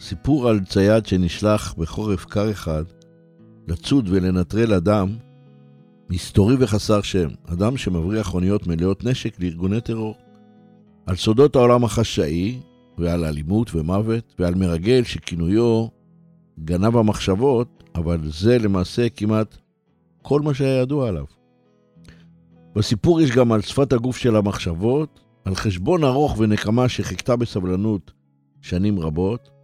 סיפור על צייד שנשלח בחורף קר אחד לצוד ולנטרל אדם מסתורי וחסר שם, אדם שמבריח אוניות מלאות נשק לארגוני טרור. על סודות העולם החשאי ועל אלימות ומוות ועל מרגל שכינויו גנב המחשבות, אבל זה למעשה כמעט כל מה שהיה ידוע עליו. בסיפור יש גם על שפת הגוף של המחשבות, על חשבון ארוך ונקמה שחיכתה בסבלנות שנים רבות.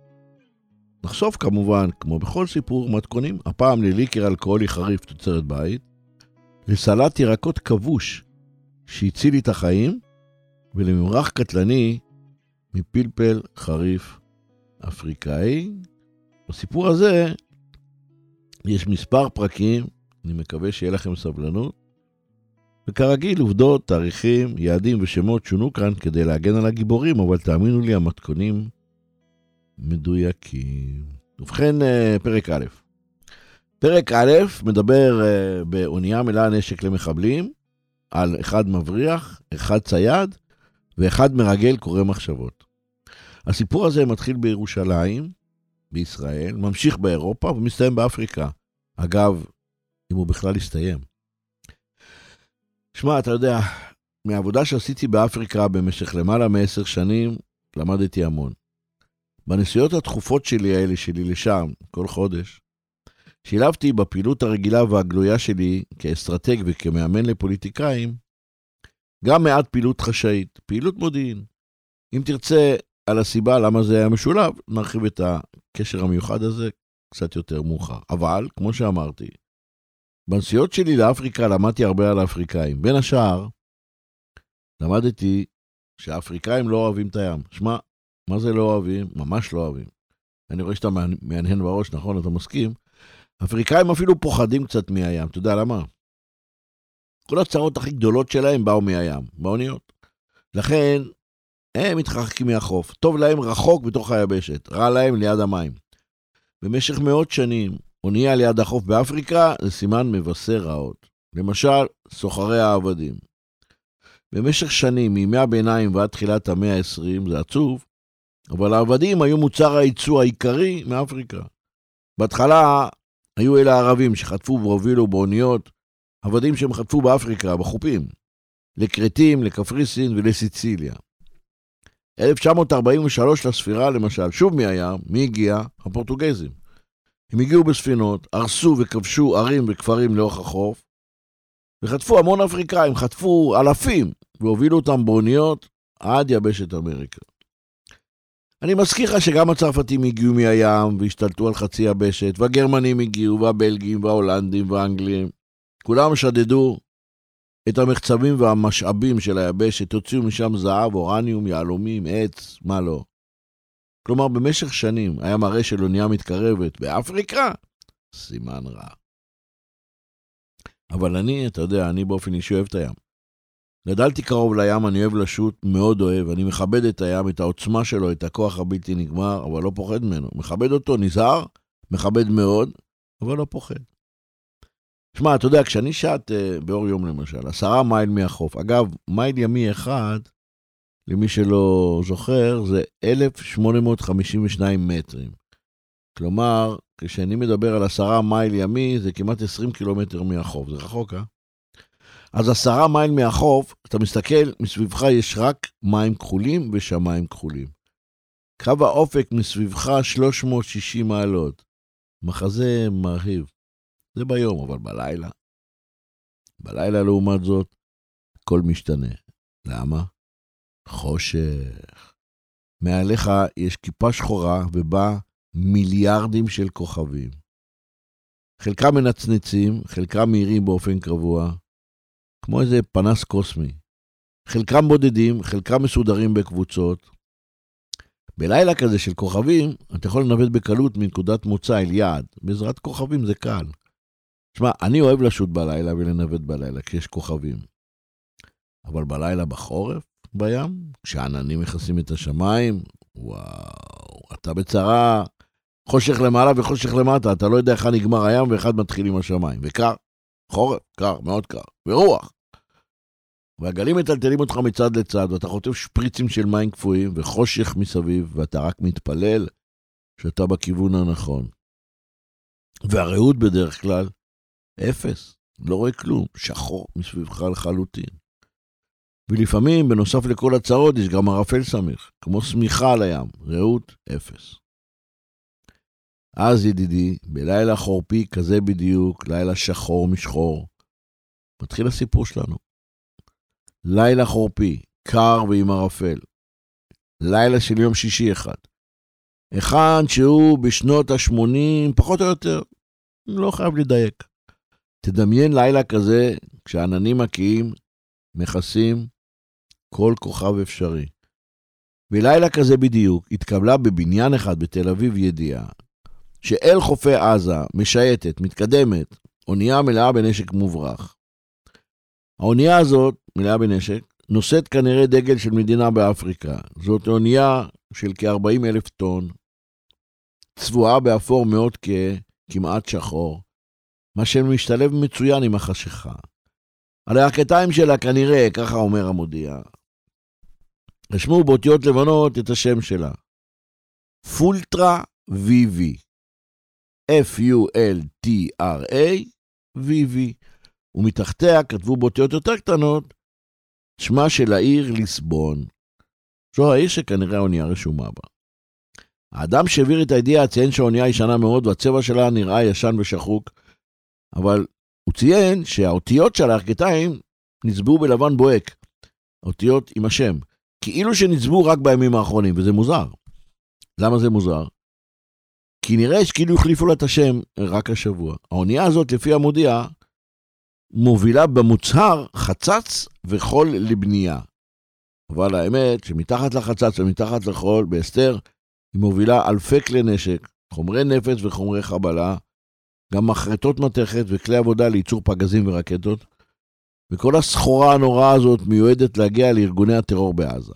נחשוף כמובן, כמו בכל סיפור, מתכונים, הפעם לליקר אלכוהולי חריף תוצרת בית, לסלט ירקות כבוש שהציל לי את החיים, ולממרח קטלני מפלפל חריף אפריקאי. בסיפור הזה יש מספר פרקים, אני מקווה שיהיה לכם סבלנות. וכרגיל, עובדות, תאריכים, יעדים ושמות שונו כאן כדי להגן על הגיבורים, אבל תאמינו לי, המתכונים מדויקים. ובכן, אה, פרק א'. פרק א' מדבר אה, באונייה מלאה נשק למחבלים, על אחד מבריח, אחד צייד ואחד מרגל קורא מחשבות. הסיפור הזה מתחיל בירושלים, בישראל, ממשיך באירופה ומסתיים באפריקה. אגב, אם הוא בכלל יסתיים. שמע, אתה יודע, מהעבודה שעשיתי באפריקה במשך למעלה מעשר שנים, למדתי המון. בנסיעות התכופות שלי האלה, שלי לשם, כל חודש, שילבתי בפעילות הרגילה והגלויה שלי כאסטרטג וכמאמן לפוליטיקאים, גם מעט פעילות חשאית, פעילות מודיעין. אם תרצה על הסיבה למה זה היה משולב, נרחיב את הקשר המיוחד הזה קצת יותר מאוחר. אבל, כמו שאמרתי, בנסיעות שלי לאפריקה למדתי הרבה על האפריקאים. בין השאר, למדתי שהאפריקאים לא אוהבים את הים. שמע, מה זה לא אוהבים? ממש לא אוהבים. אני רואה שאתה מהנהן בראש, נכון? אתה מסכים? אפריקאים אפילו פוחדים קצת מהים. אתה יודע למה? כל הצרות הכי גדולות שלהם באו מהים, באוניות. לכן, הם מתרחקים מהחוף. טוב להם רחוק בתוך היבשת, רע להם ליד המים. במשך מאות שנים, אונייה ליד החוף באפריקה זה סימן מבשר רעות. למשל, סוחרי העבדים. במשך שנים, מימי הביניים ועד תחילת המאה ה-20, זה עצוב, אבל העבדים היו מוצר הייצוא העיקרי מאפריקה. בהתחלה היו אלה הערבים שחטפו והובילו באוניות, עבדים שהם חטפו באפריקה, בחופים, לכרתים, לקפריסין ולסיציליה. 1943 לספירה, למשל, שוב מי היה? מי הגיע? הפורטוגזים. הם הגיעו בספינות, הרסו וכבשו ערים וכפרים לאורך החוף, וחטפו המון אפריקאים, חטפו אלפים, והובילו אותם באוניות עד יבשת אמריקה. אני מזכיר לך שגם הצרפתים הגיעו מהים והשתלטו על חצי יבשת, והגרמנים הגיעו, והבלגים, וההולנדים, והאנגלים. כולם שדדו את המחצבים והמשאבים של היבשת, הוציאו משם זהב, אורניום, יהלומים, עץ, מה לא. כלומר, במשך שנים היה מראה של אונייה מתקרבת באפריקה, סימן רע. אבל אני, אתה יודע, אני באופן אישי אוהב את הים. גדלתי קרוב לים, אני אוהב לשוט, מאוד אוהב, אני מכבד את הים, את העוצמה שלו, את הכוח הבלתי נגמר, אבל לא פוחד ממנו. מכבד אותו, נזהר, מכבד מאוד, אבל לא פוחד. שמע, אתה יודע, כשאני שט uh, באור יום למשל, עשרה מייל מהחוף, אגב, מייל ימי אחד, למי שלא זוכר, זה 1,852 מטרים. כלומר, כשאני מדבר על עשרה מייל ימי, זה כמעט 20 קילומטר מהחוף, זה רחוק, אה? אז עשרה מייל מהחוף, אתה מסתכל, מסביבך יש רק מים כחולים ושמיים כחולים. קו האופק מסביבך 360 מעלות. מחזה מרהיב. זה ביום, אבל בלילה? בלילה, לעומת זאת, הכל משתנה. למה? חושך. מעליך יש כיפה שחורה ובה מיליארדים של כוכבים. חלקם מנצנצים, חלקם מהירים באופן קבוע, כמו איזה פנס קוסמי. חלקם בודדים, חלקם מסודרים בקבוצות. בלילה כזה של כוכבים, אתה יכול לנווט בקלות מנקודת מוצא אל יעד. בעזרת כוכבים זה קל. תשמע, אני אוהב לשוט בלילה ולנווט בלילה כשיש כוכבים. אבל בלילה בחורף, בים, כשהעננים מכסים את השמיים, וואו, אתה בצרה, חושך למעלה וחושך למטה, אתה לא יודע איך נגמר הים ואחד מתחיל עם השמיים. וקר, חורף, קר, מאוד קר, ורוח. והגלים מטלטלים אותך מצד לצד, ואתה חוטף שפריצים של מים קפואים וחושך מסביב, ואתה רק מתפלל שאתה בכיוון הנכון. והרעות בדרך כלל, אפס, לא רואה כלום, שחור מסביבך לחלוטין. ולפעמים, בנוסף לכל הצרות, יש גם ערפל סמיך, כמו שמיכה על הים, רעות, אפס. אז, ידידי, בלילה חורפי כזה בדיוק, לילה שחור משחור, מתחיל הסיפור שלנו. לילה חורפי, קר ועם ערפל. לילה של יום שישי אחד. היכן שהוא בשנות ה-80, פחות או יותר, לא חייב לדייק. תדמיין לילה כזה, כשעננים מקיאים, מכסים כל כוכב אפשרי. בלילה כזה בדיוק התקבלה בבניין אחד בתל אביב ידיעה שאל חופי עזה משייטת, מתקדמת, אונייה מלאה בנשק מוברח. האונייה הזאת, מלאה בנשק, נושאת כנראה דגל של מדינה באפריקה. זאת אונייה של כ-40 אלף טון, צבועה באפור מאוד כהה, כמעט שחור, מה שמשתלב מצוין עם החשיכה. הרי הכתיים שלה כנראה, ככה אומר המודיע, רשמו באותיות לבנות את השם שלה. פולטרה VV. F-U-L-T-R-A VV. ומתחתיה כתבו באותיות יותר קטנות שמה של העיר ליסבון. זו העיר שכנראה האונייה רשומה בה. האדם שהעביר את הידיעה ציין שהאונייה ישנה מאוד והצבע שלה נראה ישן ושחוק, אבל הוא ציין שהאותיות של הארכיטאים נצבעו בלבן בוהק, אותיות עם השם, כאילו שנצבעו רק בימים האחרונים, וזה מוזר. למה זה מוזר? כי נראה שכאילו החליפו לה את השם רק השבוע. האונייה הזאת, לפי המודיע, מובילה במוצהר חצץ וחול לבנייה. אבל האמת שמתחת לחצץ ומתחת לחול, בהסתר, היא מובילה אלפי כלי נשק, חומרי נפץ וחומרי חבלה, גם מחרטות מתכת וכלי עבודה לייצור פגזים ורקטות, וכל הסחורה הנוראה הזאת מיועדת להגיע לארגוני הטרור בעזה.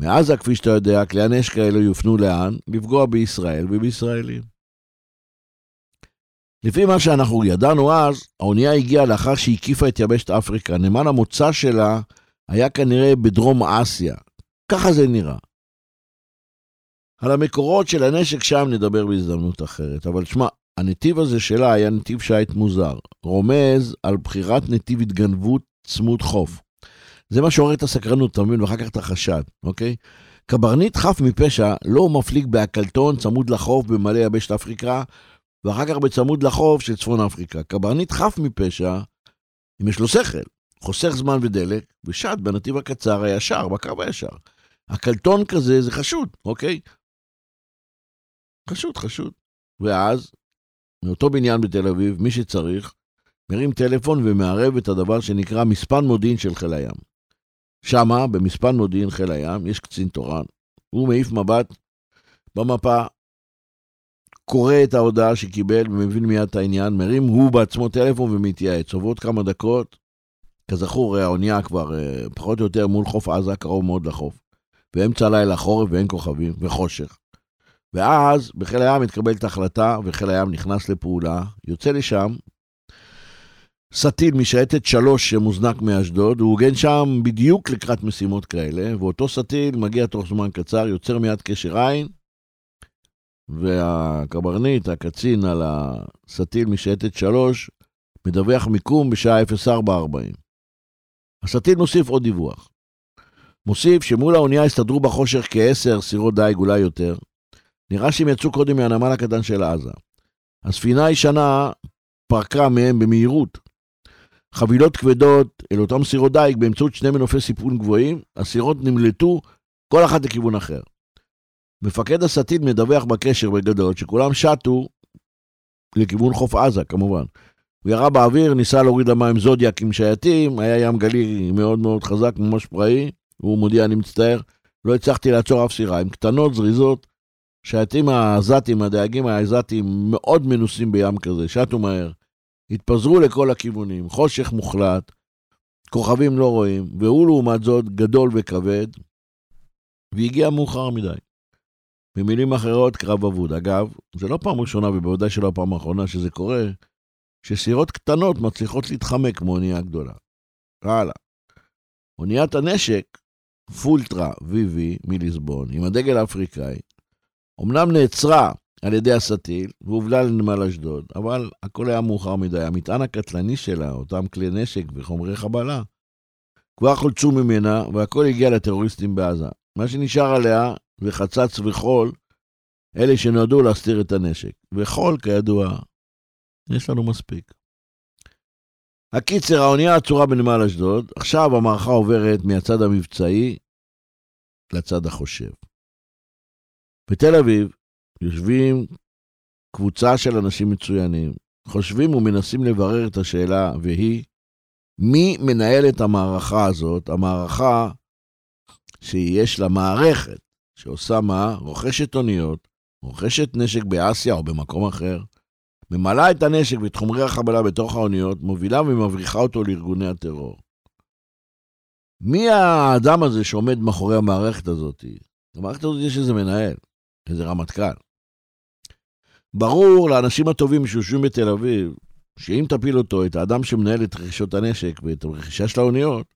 מעזה, כפי שאתה יודע, כלי הנשק האלו יופנו לאן? לפגוע בישראל ובישראלים. לפי מה שאנחנו ידענו אז, האונייה הגיעה לאחר שהקיפה את יבשת אפריקה. נמל המוצא שלה היה כנראה בדרום אסיה. ככה זה נראה. על המקורות של הנשק שם נדבר בהזדמנות אחרת, אבל שמע, הנתיב הזה שלה היה נתיב שיט מוזר, רומז על בחירת נתיב התגנבות צמוד חוף. זה מה שעורר את הסקרנות, אתה מבין? ואחר כך את החשד, אוקיי? קברניט חף מפשע לא מפליג בעקלתון צמוד לחוף במלא יבשת אפריקה, ואחר כך בצמוד לחוף של צפון אפריקה. קברניט חף מפשע, אם יש לו שכל, חוסך זמן ודלק, ושט בנתיב הקצר הישר, בקו הישר. הקלטון כזה זה חשוד, אוקיי? חשוד, חשוד. ואז מאותו בניין בתל אביב, מי שצריך, מרים טלפון ומערב את הדבר שנקרא מספן מודיעין של חיל הים. שמה, במספן מודיעין חיל הים, יש קצין תורן. הוא מעיף מבט במפה, קורא את ההודעה שקיבל ומבין מיד את העניין, מרים הוא בעצמו טלפון ומתייעץ. עוברות כמה דקות, כזכור, האונייה כבר אה, פחות או יותר מול חוף עזה, קרוב מאוד לחוף. באמצע הלילה חורף ואין כוכבים וחושך. ואז בחיל הים מתקבלת החלטה, וחיל הים נכנס לפעולה, יוצא לשם. סטיל משייטת שלוש שמוזנק מאשדוד, הוא הוגן שם בדיוק לקראת משימות כאלה, ואותו סטיל מגיע תוך זמן קצר, יוצר מיד קשר עין, והקברניט, הקצין על הסטיל משייטת שלוש, מדווח מיקום בשעה 04:40. הסטיל מוסיף עוד דיווח. מוסיף שמול האונייה הסתדרו בחושך כעשר סירות דייג, אולי יותר, נראה שהם יצאו קודם מהנמל הקטן של עזה. הספינה הישנה פרקה מהם במהירות. חבילות כבדות אל אותם סירות דייג באמצעות שני מנופי סיפון גבוהים, הסירות נמלטו כל אחת לכיוון אחר. מפקד הסטיד מדווח בקשר בגדול שכולם שטו לכיוון חוף עזה, כמובן. הוא ירה באוויר, ניסה להוריד למים זודיאק עם שייטים, היה ים גלי מאוד מאוד חזק, ממש פראי. הוא מודיע, אני מצטער, לא הצלחתי לעצור אף סירה. הן קטנות, זריזות. שייטים העזתים, הדייגים העזתים, מאוד מנוסים בים כזה, שטו מהר. התפזרו לכל הכיוונים, חושך מוחלט, כוכבים לא רואים, והוא לעומת זאת גדול וכבד, והגיע מאוחר מדי. במילים אחרות, קרב אבוד. אגב, זה לא פעם ראשונה, ובוודאי שלא הפעם האחרונה שזה קורה, שסירות קטנות מצליחות להתחמק מאונייה גדולה. הלאה. אוניית הנשק, פולטרה VV מליסבון, עם הדגל האפריקאי, אמנם נעצרה על ידי הסטיל והובלה לנמל אשדוד, אבל הכל היה מאוחר מדי. המטען הקטלני שלה, אותם כלי נשק וחומרי חבלה, כבר חולצו ממנה והכל הגיע לטרוריסטים בעזה. מה שנשאר עליה זה חצץ וחול, אלה שנועדו להסתיר את הנשק. וחול, כידוע, יש לנו מספיק. הקיצר, האונייה עצורה בנמל אשדוד, עכשיו המערכה עוברת מהצד המבצעי לצד החושב. בתל אביב יושבים קבוצה של אנשים מצוינים, חושבים ומנסים לברר את השאלה, והיא, מי מנהל את המערכה הזאת, המערכה שיש לה מערכת, שעושה מה? רוכשת אוניות, רוכשת נשק באסיה או במקום אחר, ממלאה את הנשק ואת חומרי החבלה בתוך האוניות, מובילה ומבריחה אותו לארגוני הטרור. מי האדם הזה שעומד מאחורי המערכת הזאת? למערכת הזאת יש איזה מנהל, איזה רמטכ"ל. ברור לאנשים הטובים שיושבים בתל אביב, שאם תפיל אותו, את האדם שמנהל את רכישות הנשק ואת הרכישה של האוניות,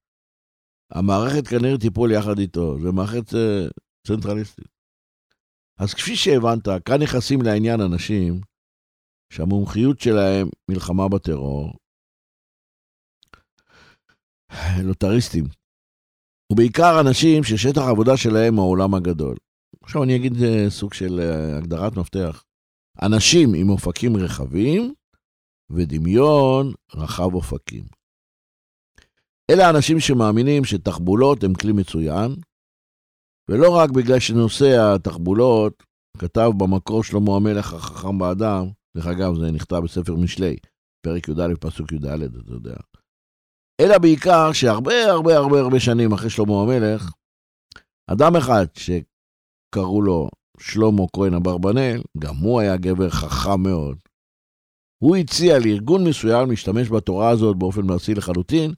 המערכת כנראה תיפול יחד איתו. זו מערכת uh, צנטרליסטית. אז כפי שהבנת, כאן נכנסים לעניין אנשים שהמומחיות שלהם מלחמה בטרור, לוטריסטים, ובעיקר אנשים ששטח העבודה שלהם הוא העולם הגדול. עכשיו אני אגיד אה, סוג של אה, הגדרת מפתח. אנשים עם אופקים רחבים ודמיון רחב אופקים. אלה האנשים שמאמינים שתחבולות הם כלי מצוין, ולא רק בגלל שנושא התחבולות כתב במקור שלמה המלך החכם באדם, דרך אגב, זה נכתב בספר משלי, פרק י"א, פסוק י"ד, אתה יודע. אלא בעיקר שהרבה הרבה הרבה הרבה שנים אחרי שלמה המלך, אדם אחד שקראו לו שלמה כהן אברבנאל, גם הוא היה גבר חכם מאוד. הוא הציע לארגון מסוים להשתמש בתורה הזאת באופן מעשי לחלוטין,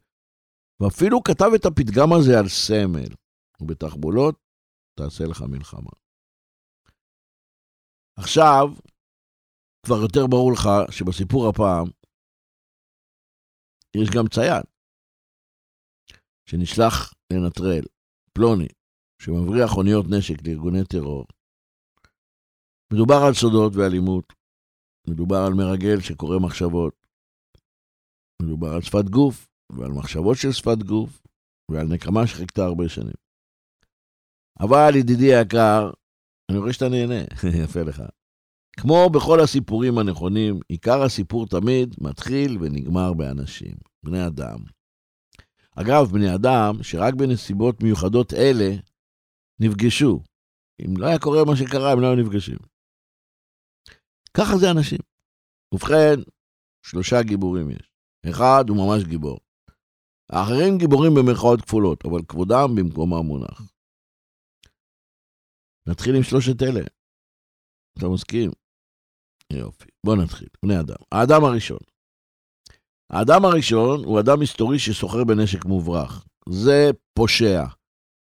ואפילו כתב את הפתגם הזה על סמל, ובתחבולות תעשה לך מלחמה. עכשיו, כבר יותר ברור לך שבסיפור הפעם יש גם צייד שנשלח לנטרל, פלוני, שמבריח אוניות נשק לארגוני טרור. מדובר על סודות ואלימות, מדובר על מרגל שקורא מחשבות, מדובר על שפת גוף ועל מחשבות של שפת גוף ועל נקמה שחיכתה הרבה שנים. אבל ידידי היקר, אני רואה שאתה נהנה, יפה לך. כמו בכל הסיפורים הנכונים, עיקר הסיפור תמיד מתחיל ונגמר באנשים, בני אדם. אגב, בני אדם שרק בנסיבות מיוחדות אלה נפגשו. אם לא היה קורה מה שקרה, הם לא היו נפגשים. ככה זה אנשים. ובכן, שלושה גיבורים יש. אחד הוא ממש גיבור. האחרים גיבורים במרכאות כפולות, אבל כבודם במקומם מונח. נתחיל עם שלושת אלה. אתה מסכים? יופי. בוא נתחיל. בני אדם. האדם הראשון. האדם הראשון הוא אדם מסתורי שסוחר בנשק מוברח. זה פושע,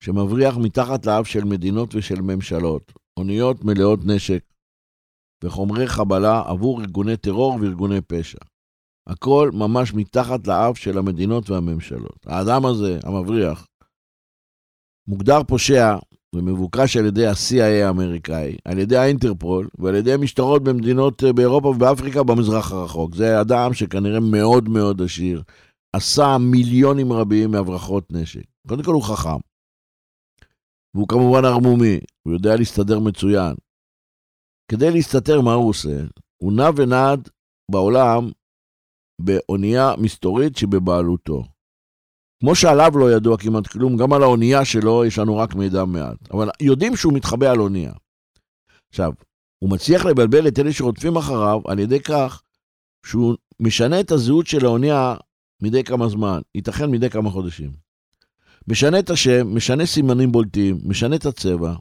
שמבריח מתחת לאף של מדינות ושל ממשלות, אוניות מלאות נשק וחומרי חבלה עבור ארגוני טרור וארגוני פשע. הכל ממש מתחת לאף של המדינות והממשלות. האדם הזה, המבריח, מוגדר פושע ומבוקש על ידי ה-CIA האמריקאי, על ידי האינטרפול ועל ידי משטרות במדינות אה, באירופה ובאפריקה ובמזרח הרחוק. זה אדם שכנראה מאוד מאוד עשיר, עשה מיליונים רבים מהברחות נשק. קודם כל הוא חכם, והוא כמובן ערמומי, הוא יודע להסתדר מצוין. כדי להסתתר מה הוא עושה, הוא נע ונד בעולם באונייה מסתורית שבבעלותו. כמו שעליו לא ידוע כמעט כלום, גם על האונייה שלו יש לנו רק מידע מעט. אבל יודעים שהוא מתחבא על אונייה. עכשיו, הוא מצליח לבלבל את אלה שרודפים אחריו על ידי כך שהוא משנה את הזהות של האונייה מדי כמה זמן, ייתכן מדי כמה חודשים. משנה את השם, משנה סימנים בולטים, משנה את הצבע,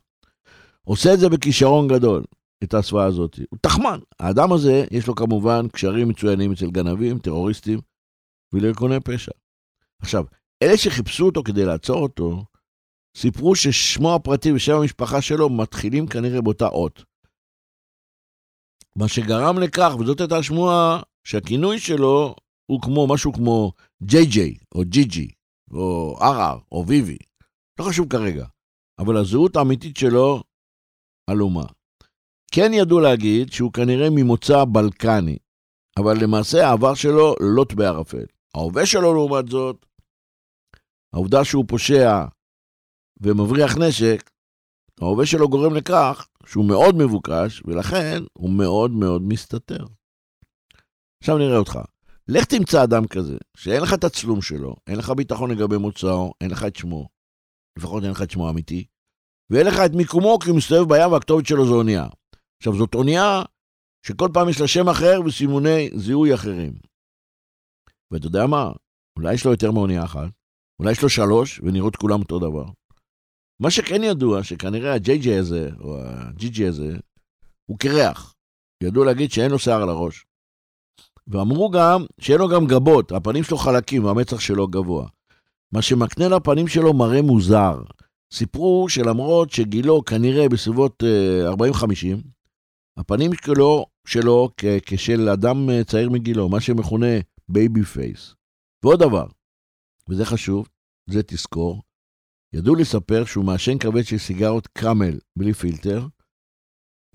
עושה את זה בכישרון גדול, את ההסוואה הזאת. הוא תחמן. האדם הזה, יש לו כמובן קשרים מצוינים אצל גנבים, טרוריסטים ולארגוני פשע. עכשיו, אלה שחיפשו אותו כדי לעצור אותו, סיפרו ששמו הפרטי ושם המשפחה שלו מתחילים כנראה באותה אות. מה שגרם לכך, וזאת הייתה השמועה, שהכינוי שלו הוא כמו משהו כמו ג'יי ג'יי, או ג'י ג'י, או ערער, או ויבי. לא חשוב כרגע. אבל הזהות האמיתית שלו עלומה. כן ידעו להגיד שהוא כנראה ממוצא בלקני, אבל למעשה העבר שלו לוט בערפל. ההווה שלו, לעומת זאת, העובדה שהוא פושע ומבריח נשק, ההווה שלו גורם לכך שהוא מאוד מבוקש, ולכן הוא מאוד מאוד מסתתר. עכשיו נראה אותך. לך תמצא אדם כזה, שאין לך את הצלום שלו, אין לך ביטחון לגבי מוצאו, אין לך את שמו, לפחות אין לך את שמו האמיתי, ואין לך את מיקומו כי הוא מסתובב בים והכתובת שלו זו אונייה. עכשיו, זאת אונייה שכל פעם יש לה שם אחר וסימוני זיהוי אחרים. ואתה יודע מה? אולי יש לו יותר מאונייה אחת, אולי יש לו שלוש, ונראות כולם אותו דבר. מה שכן ידוע, שכנראה הג'יי-ג'יי הזה, או הג'י-ג'י הזה, הוא קרח. ידעו להגיד שאין לו שיער על הראש. ואמרו גם שאין לו גם גבות, הפנים שלו חלקים והמצח שלו גבוה. מה שמקנה לפנים שלו מראה מוזר. סיפרו שלמרות שגילו כנראה בסביבות 40-50, אה, הפנים שלו, שלו כשל אדם אה, צעיר מגילו, מה שמכונה baby face. ועוד דבר, וזה חשוב, זה תזכור, ידעו לספר שהוא מעשן כבד של סיגרות Camel בלי פילטר,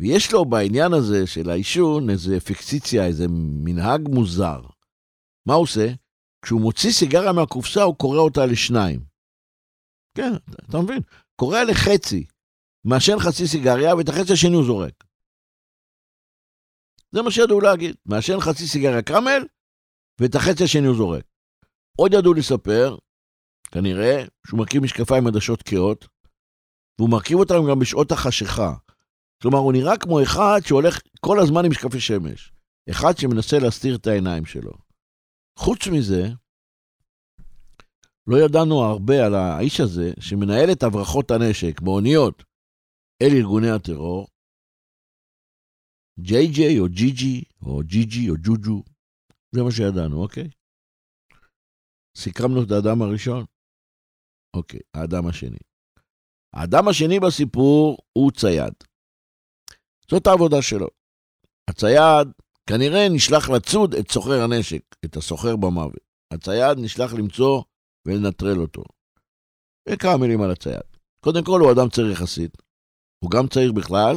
ויש לו בעניין הזה של העישון איזה פיקסציה, איזה מנהג מוזר. מה הוא עושה? כשהוא מוציא סיגריה מהקופסה, הוא קורע אותה לשניים. כן, אתה מבין? קורע לחצי. מעשן חצי סיגריה, ואת החצי השני הוא זורק. זה מה שידעו להגיד. מעשן חצי סיגריה קרמל, ואת החצי השני הוא זורק. עוד ידעו לספר, כנראה, שהוא מרכיב משקפיים עדשות כהות, והוא מרכיב אותם גם בשעות החשיכה. כלומר, הוא נראה כמו אחד שהולך כל הזמן עם משקפי שמש. אחד שמנסה להסתיר את העיניים שלו. חוץ מזה, לא ידענו הרבה על האיש הזה שמנהל את הברחות הנשק באוניות אל ארגוני הטרור. ג'יי ג'יי או ג'י ג'י או ג'י ג'י או ג'וג'ו, זה מה שידענו, אוקיי? סיכמנו את האדם הראשון? אוקיי, האדם השני. האדם השני בסיפור הוא צייד. זאת העבודה שלו. הצייד כנראה נשלח לצוד את סוחר הנשק, את הסוחר במוות. הצייד נשלח למצוא ולנטרל אותו. וכמה מילים על הצייד. קודם כל, הוא אדם צעיר יחסית. הוא גם צעיר בכלל,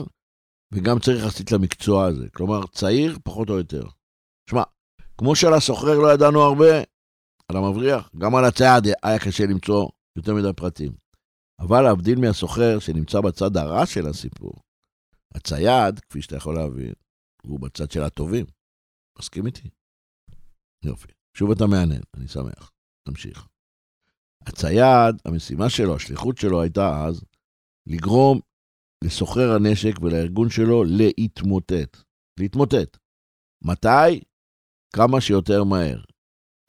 וגם צעיר יחסית למקצוע הזה. כלומר, צעיר פחות או יותר. שמע, כמו שעל הסוחר לא ידענו הרבה, על המבריח, גם על הצייד היה קשה למצוא יותר מדי פרטים. אבל להבדיל מהסוחר שנמצא בצד הרע של הסיפור, הצייד, כפי שאתה יכול להבין, הוא בצד של הטובים. מסכים איתי? יופי. שוב אתה מהנהן, אני שמח. נמשיך. הצייד, המשימה שלו, השליחות שלו הייתה אז לגרום לסוחר הנשק ולארגון שלו להתמוטט. להתמוטט. מתי? כמה שיותר מהר.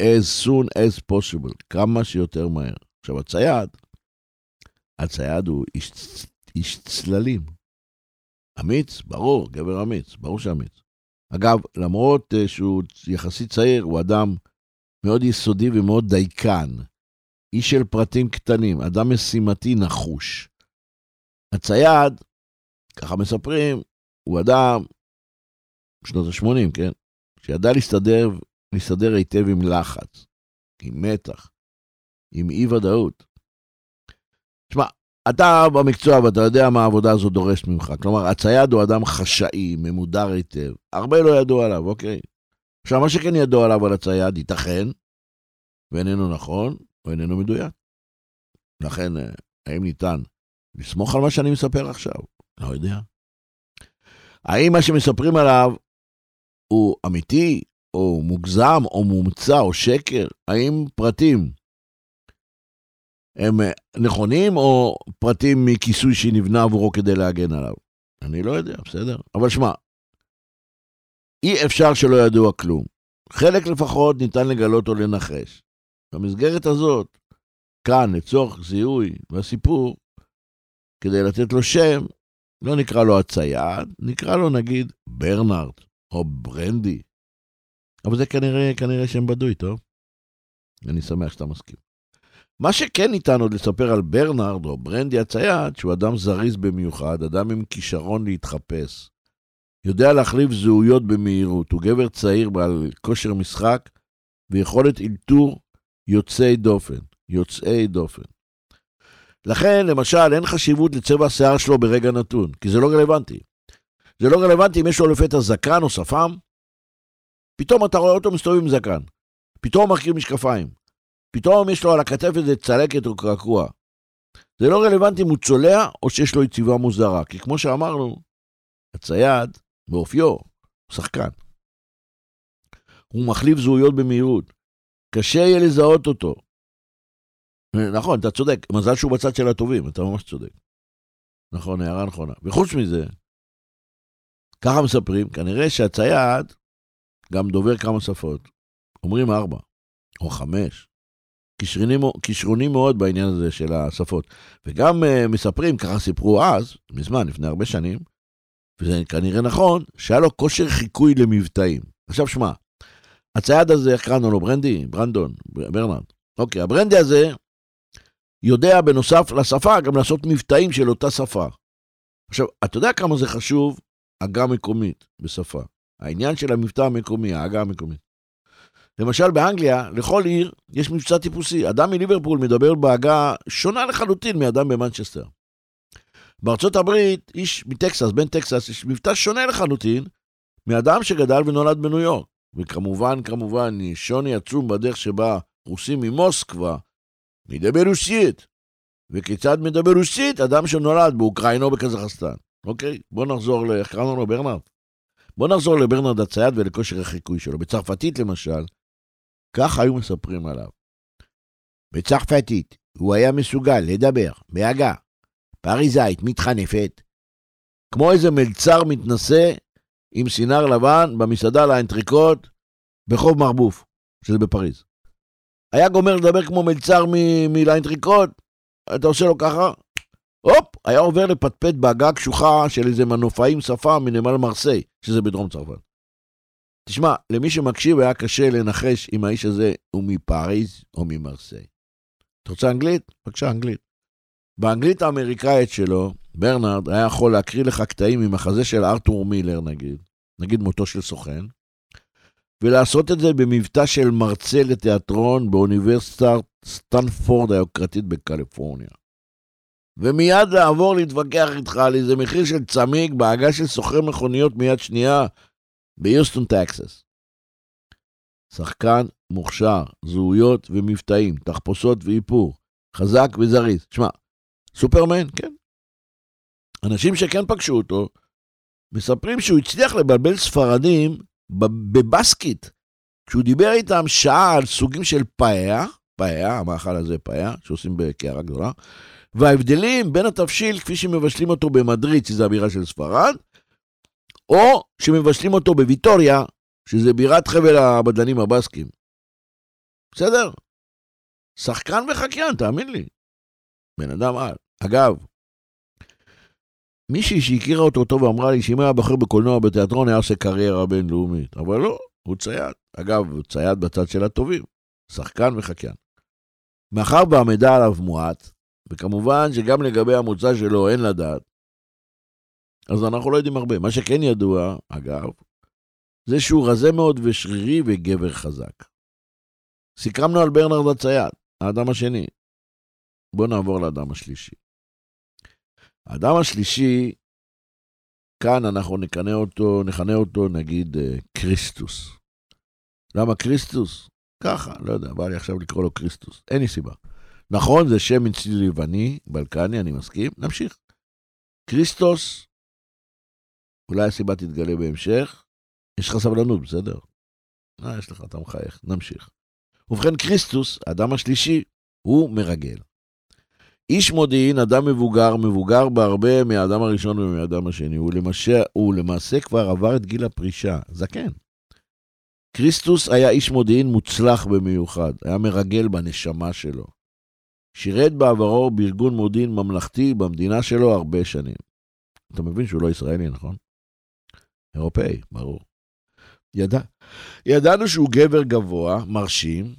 as soon as possible. כמה שיותר מהר. עכשיו, הצייד, הצייד הוא איש, איש צללים. אמיץ, ברור, גבר אמיץ, ברור שאמיץ. אגב, למרות uh, שהוא יחסית צעיר, הוא אדם מאוד יסודי ומאוד דייקן. איש של פרטים קטנים, אדם משימתי נחוש. הצייד, ככה מספרים, הוא אדם, בשנות ה-80, כן? שידע להסתדר, להסתדר היטב עם לחץ, עם מתח, עם אי-ודאות. תשמע, אתה במקצוע ואתה יודע מה העבודה הזו דורשת ממך. כלומר, הצייד הוא אדם חשאי, ממודר היטב. הרבה לא ידעו עליו, אוקיי? עכשיו, מה שכן ידעו עליו על הצייד, ייתכן, ואיננו נכון, או איננו מדויק. לכן, אה, האם ניתן לסמוך על מה שאני מספר עכשיו? לא יודע. האם מה שמספרים עליו הוא אמיתי, או מוגזם, או מומצא, או שקר? האם פרטים הם נכונים, או פרטים מכיסוי שנבנה עבורו כדי להגן עליו? אני לא יודע, בסדר? אבל שמע, אי אפשר שלא ידוע כלום. חלק לפחות ניתן לגלות או לנחש. במסגרת הזאת, כאן, לצורך זיהוי והסיפור, כדי לתת לו שם, לא נקרא לו הצייד, נקרא לו נגיד ברנארד או ברנדי. אבל זה כנראה, כנראה שם בדוי, טוב? אני שמח שאתה מסכים. מה שכן ניתן עוד לספר על ברנארד או ברנדי הצייד, שהוא אדם זריז במיוחד, אדם עם כישרון להתחפש. יודע להחליף זהויות במהירות, הוא גבר צעיר בעל כושר משחק ויכולת אלתור יוצאי דופן. יוצאי דופן. לכן, למשל, אין חשיבות לצבע השיער שלו ברגע נתון, כי זה לא רלוונטי. זה לא רלוונטי אם יש לו לפתע זקן או שפם. פתאום אתה רואה אותו מסתובב עם זקן. פתאום מרכיב משקפיים. פתאום יש לו על הכתף איזה צלקת או קרקוע. זה לא רלוונטי אם הוא צולע או שיש לו יציבה מוזרה, כי כמו שאמרנו, הצייד, באופיו, הוא שחקן. הוא מחליף זהויות במהירות. קשה יהיה לזהות אותו. נכון, אתה צודק, מזל שהוא בצד של הטובים, אתה ממש צודק. נכון, הערה נכונה. וחוץ מזה, ככה מספרים, כנראה שהצייד גם דובר כמה שפות. אומרים ארבע, או חמש. כישרונים מאוד בעניין הזה של השפות. וגם uh, מספרים, ככה סיפרו אז, מזמן, לפני הרבה שנים, וזה כנראה נכון, שהיה לו כושר חיקוי למבטאים. עכשיו שמע, הצייד הזה, איך קראנו לו? ברנדי? ברנדון? ברנרד. אוקיי, הברנדי הזה יודע בנוסף לשפה גם לעשות מבטאים של אותה שפה. עכשיו, אתה יודע כמה זה חשוב, הגה מקומית בשפה. העניין של המבטא המקומי, ההגה המקומית. למשל באנגליה, לכל עיר יש מבצע טיפוסי. אדם מליברפול מדבר בהגה שונה לחלוטין מאדם במנצ'סטר. בארצות הברית, איש מטקסס, בן טקסס, יש מבטא שונה לחלוטין מאדם שגדל ונולד בניו יורק. וכמובן, כמובן, שוני עצום בדרך שבה רוסים ממוסקבה מדבר רוסית. וכיצד מדבר רוסית אדם שנולד באוקראינה או בקזחסטן. אוקיי, בוא נחזור ל... איך קראנו לו? ברנרד? בוא נחזור לברנרד הצייד ולכושר החיקוי שלו. בצרפתית למשל, כך היו מספרים עליו. בצרפתית הוא היה מסוגל לדבר בעגה פריזאית מתחנפת, כמו איזה מלצר מתנשא עם סינר לבן במסעדה לאנטריקוט ב rue Marbeuf, שזה בפריז. היה גומר לדבר כמו מלצר מ L'Entrecôte, אתה עושה לו ככה, הופ, היה עובר לפטפט בעגה קשוחה של איזה מנופאים שפה מנמל מרסיי, שזה בדרום צרפת. תשמע, למי שמקשיב היה קשה לנחש אם האיש הזה הוא מפריז או ממרסיי. אתה רוצה אנגלית? בבקשה, אנגלית. באנגלית האמריקאית שלו, ברנרד היה יכול להקריא לך קטעים ממחזה של ארתור מילר נגיד, נגיד מותו של סוכן, ולעשות את זה במבטא של מרצה לתיאטרון באוניברסיטת סטנפורד היוקרתית בקליפורניה. ומיד לעבור להתווכח איתך על איזה מחיר של צמיג בעגה של סוחר מכוניות מיד שנייה ביוסטון, טקסס. שחקן מוכשר, זהויות ומבטאים, תחפושות ואיפור, חזק וזריז. שמע, סופרמן, כן. אנשים שכן פגשו אותו, מספרים שהוא הצליח לבלבל ספרדים בבסקית. כשהוא דיבר איתם שעה על סוגים של פאיה, פאיה, המאכל הזה פאיה, שעושים בקערה גדולה, וההבדלים בין התבשיל כפי שמבשלים אותו במדריד, שזה הבירה של ספרד, או שמבשלים אותו בוויטוריה, שזה בירת חבל הבדלנים הבסקים. בסדר? שחקן וחקיין, תאמין לי. בן אדם על. אגב, מישהי שהכירה אותו טוב ואמרה לי שאם היה בוחר בקולנוע בתיאטרון היה עושה קריירה בינלאומית, אבל לא, הוא צייד. אגב, הוא צייד בצד של הטובים, שחקן וחקיין. מאחר והמידע עליו מועט, וכמובן שגם לגבי המוצא שלו אין לדעת, אז אנחנו לא יודעים הרבה. מה שכן ידוע, אגב, זה שהוא רזה מאוד ושרירי וגבר חזק. סיכמנו על ברנרד הצייד, האדם השני. בואו נעבור לאדם השלישי. האדם השלישי, כאן אנחנו נכנה אותו, נכנה אותו נגיד אה, קריסטוס. למה קריסטוס? ככה, לא יודע, בא לי עכשיו לקרוא לו קריסטוס. אין לי סיבה. נכון, זה שם מציל לבני, בלקני, אני מסכים, נמשיך. קריסטוס אולי הסיבה תתגלה בהמשך. יש לך סבלנות, בסדר? אה, יש לך, אתה מחייך. נמשיך. ובכן, כריסטוס, האדם השלישי, הוא מרגל. איש מודיעין, אדם מבוגר, מבוגר בהרבה מהאדם הראשון ומהאדם השני. הוא למעשה, הוא למעשה כבר עבר את גיל הפרישה, זקן. כריסטוס היה איש מודיעין מוצלח במיוחד, היה מרגל בנשמה שלו. שירת בעברו בארגון מודיעין ממלכתי במדינה שלו הרבה שנים. אתה מבין שהוא לא ישראלי, נכון? אירופאי, ברור. ידע, ידענו שהוא גבר גבוה, מרשים.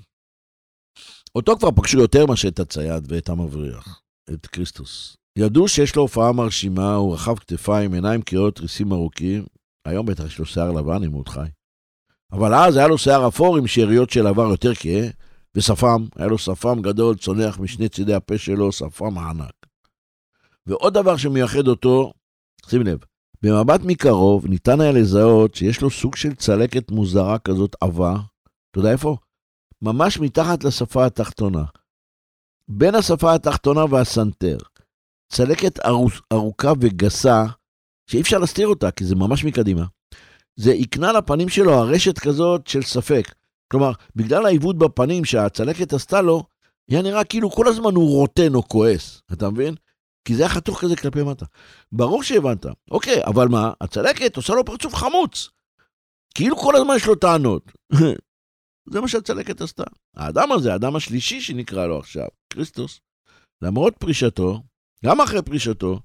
אותו כבר פגשו יותר מאשר את הצייד ואת המבריח, את כריסטוס. ידעו שיש לו הופעה מרשימה, הוא רחב כתפיים, עיניים קריאות, ריסים ארוכים. היום בטח יש לו שיער לבן, אם הוא עוד חי. אבל אז היה לו שיער אפור עם שאריות של עבר יותר כהה, ושפם, היה לו שפם גדול, צונח משני צידי הפה שלו, שפם ענק. ועוד דבר שמייחד אותו, שים לב, במבט מקרוב ניתן היה לזהות שיש לו סוג של צלקת מוזרה כזאת עבה, אתה יודע איפה? ממש מתחת לשפה התחתונה. בין השפה התחתונה והסנטר. צלקת ארוכה וגסה, שאי אפשר להסתיר אותה, כי זה ממש מקדימה. זה הקנה לפנים שלו הרשת כזאת של ספק. כלומר, בגלל העיוות בפנים שהצלקת עשתה לו, היה נראה כאילו כל הזמן הוא רוטן או כועס, אתה מבין? כי זה היה חתוך כזה כלפי מטה. ברור שהבנת. אוקיי, אבל מה? הצלקת עושה לו פרצוף חמוץ. כאילו כל הזמן יש לו טענות. זה מה שהצלקת עשתה. האדם הזה, האדם השלישי שנקרא לו עכשיו, כריסטוס, למרות פרישתו, גם אחרי פרישתו,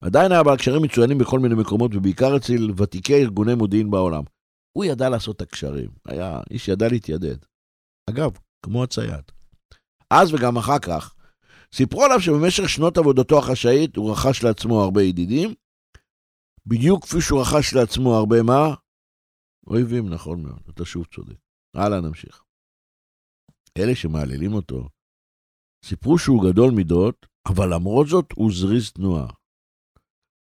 עדיין היה בעל קשרים מצוינים בכל מיני מקומות, ובעיקר אצל ותיקי ארגוני מודיעין בעולם. הוא ידע לעשות את הקשרים, היה איש ידע להתיידד. אגב, כמו הצייד. אז וגם אחר כך, סיפרו עליו שבמשך שנות עבודתו החשאית הוא רכש לעצמו הרבה ידידים, בדיוק כפי שהוא רכש לעצמו הרבה מה? אויבים, נכון מאוד, אתה שוב צודק. הלאה, נמשיך. אלה שמעללים אותו, סיפרו שהוא גדול מידות, אבל למרות זאת הוא זריז תנועה.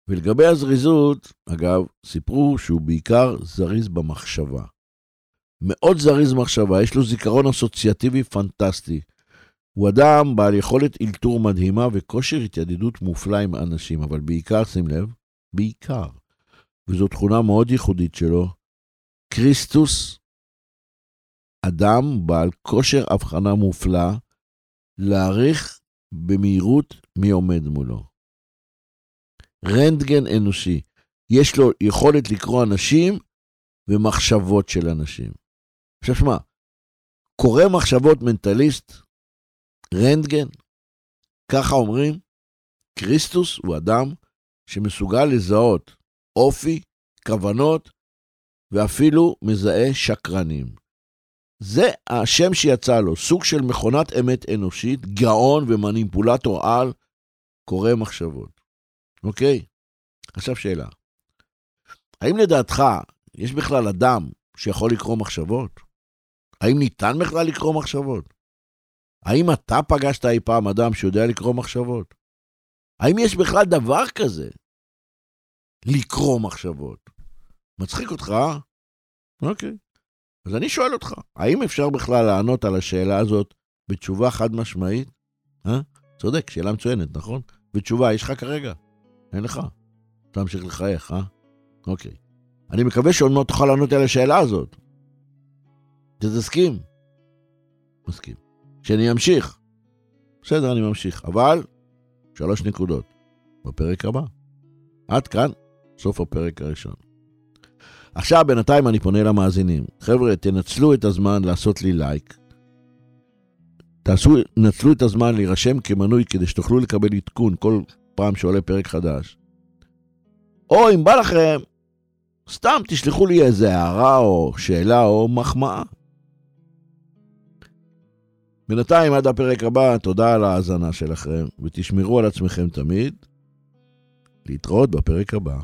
ולגבי הזריזות, אגב, סיפרו שהוא בעיקר זריז במחשבה. מאוד זריז מחשבה, יש לו זיכרון אסוציאטיבי פנטסטי. הוא אדם בעל יכולת אלתור מדהימה וכושר התיידדות מופלא עם אנשים, אבל בעיקר, שים לב, בעיקר, וזו תכונה מאוד ייחודית שלו, כריסטוס, אדם בעל כושר הבחנה מופלא, להעריך במהירות מי עומד מולו. רנטגן אנושי. יש לו יכולת לקרוא אנשים ומחשבות של אנשים. עכשיו שמע, קורא מחשבות מנטליסט, רנטגן, ככה אומרים, כריסטוס הוא אדם שמסוגל לזהות אופי, כוונות, ואפילו מזהה שקרנים. זה השם שיצא לו, סוג של מכונת אמת אנושית, גאון ומניפולטור על, קורא מחשבות. אוקיי? עכשיו שאלה. האם לדעתך יש בכלל אדם שיכול לקרוא מחשבות? האם ניתן בכלל לקרוא מחשבות? האם אתה פגשת אי פעם אדם שיודע לקרוא מחשבות? האם יש בכלל דבר כזה? לקרוא מחשבות. מצחיק אותך, אה? אוקיי. אז אני שואל אותך, האם אפשר בכלל לענות על השאלה הזאת בתשובה חד משמעית? אה? צודק, שאלה מצוינת, נכון? ותשובה יש לך כרגע. אין לך. אתה ממשיך לחייך, אה? אוקיי. אני מקווה שעוד מעט תוכל לענות על השאלה הזאת. תסכים. מסכים. שאני אמשיך. בסדר, אני ממשיך. אבל, שלוש נקודות. בפרק הבא. עד כאן, סוף הפרק הראשון. עכשיו, בינתיים אני פונה למאזינים. חבר'ה, תנצלו את הזמן לעשות לי לייק. תעשו, נצלו את הזמן להירשם כמנוי כדי שתוכלו לקבל עדכון כל פעם שעולה פרק חדש. או אם בא לכם, סתם תשלחו לי איזה הערה או שאלה או מחמאה. בינתיים, עד הפרק הבא, תודה על ההאזנה שלכם, ותשמרו על עצמכם תמיד. להתראות בפרק הבא.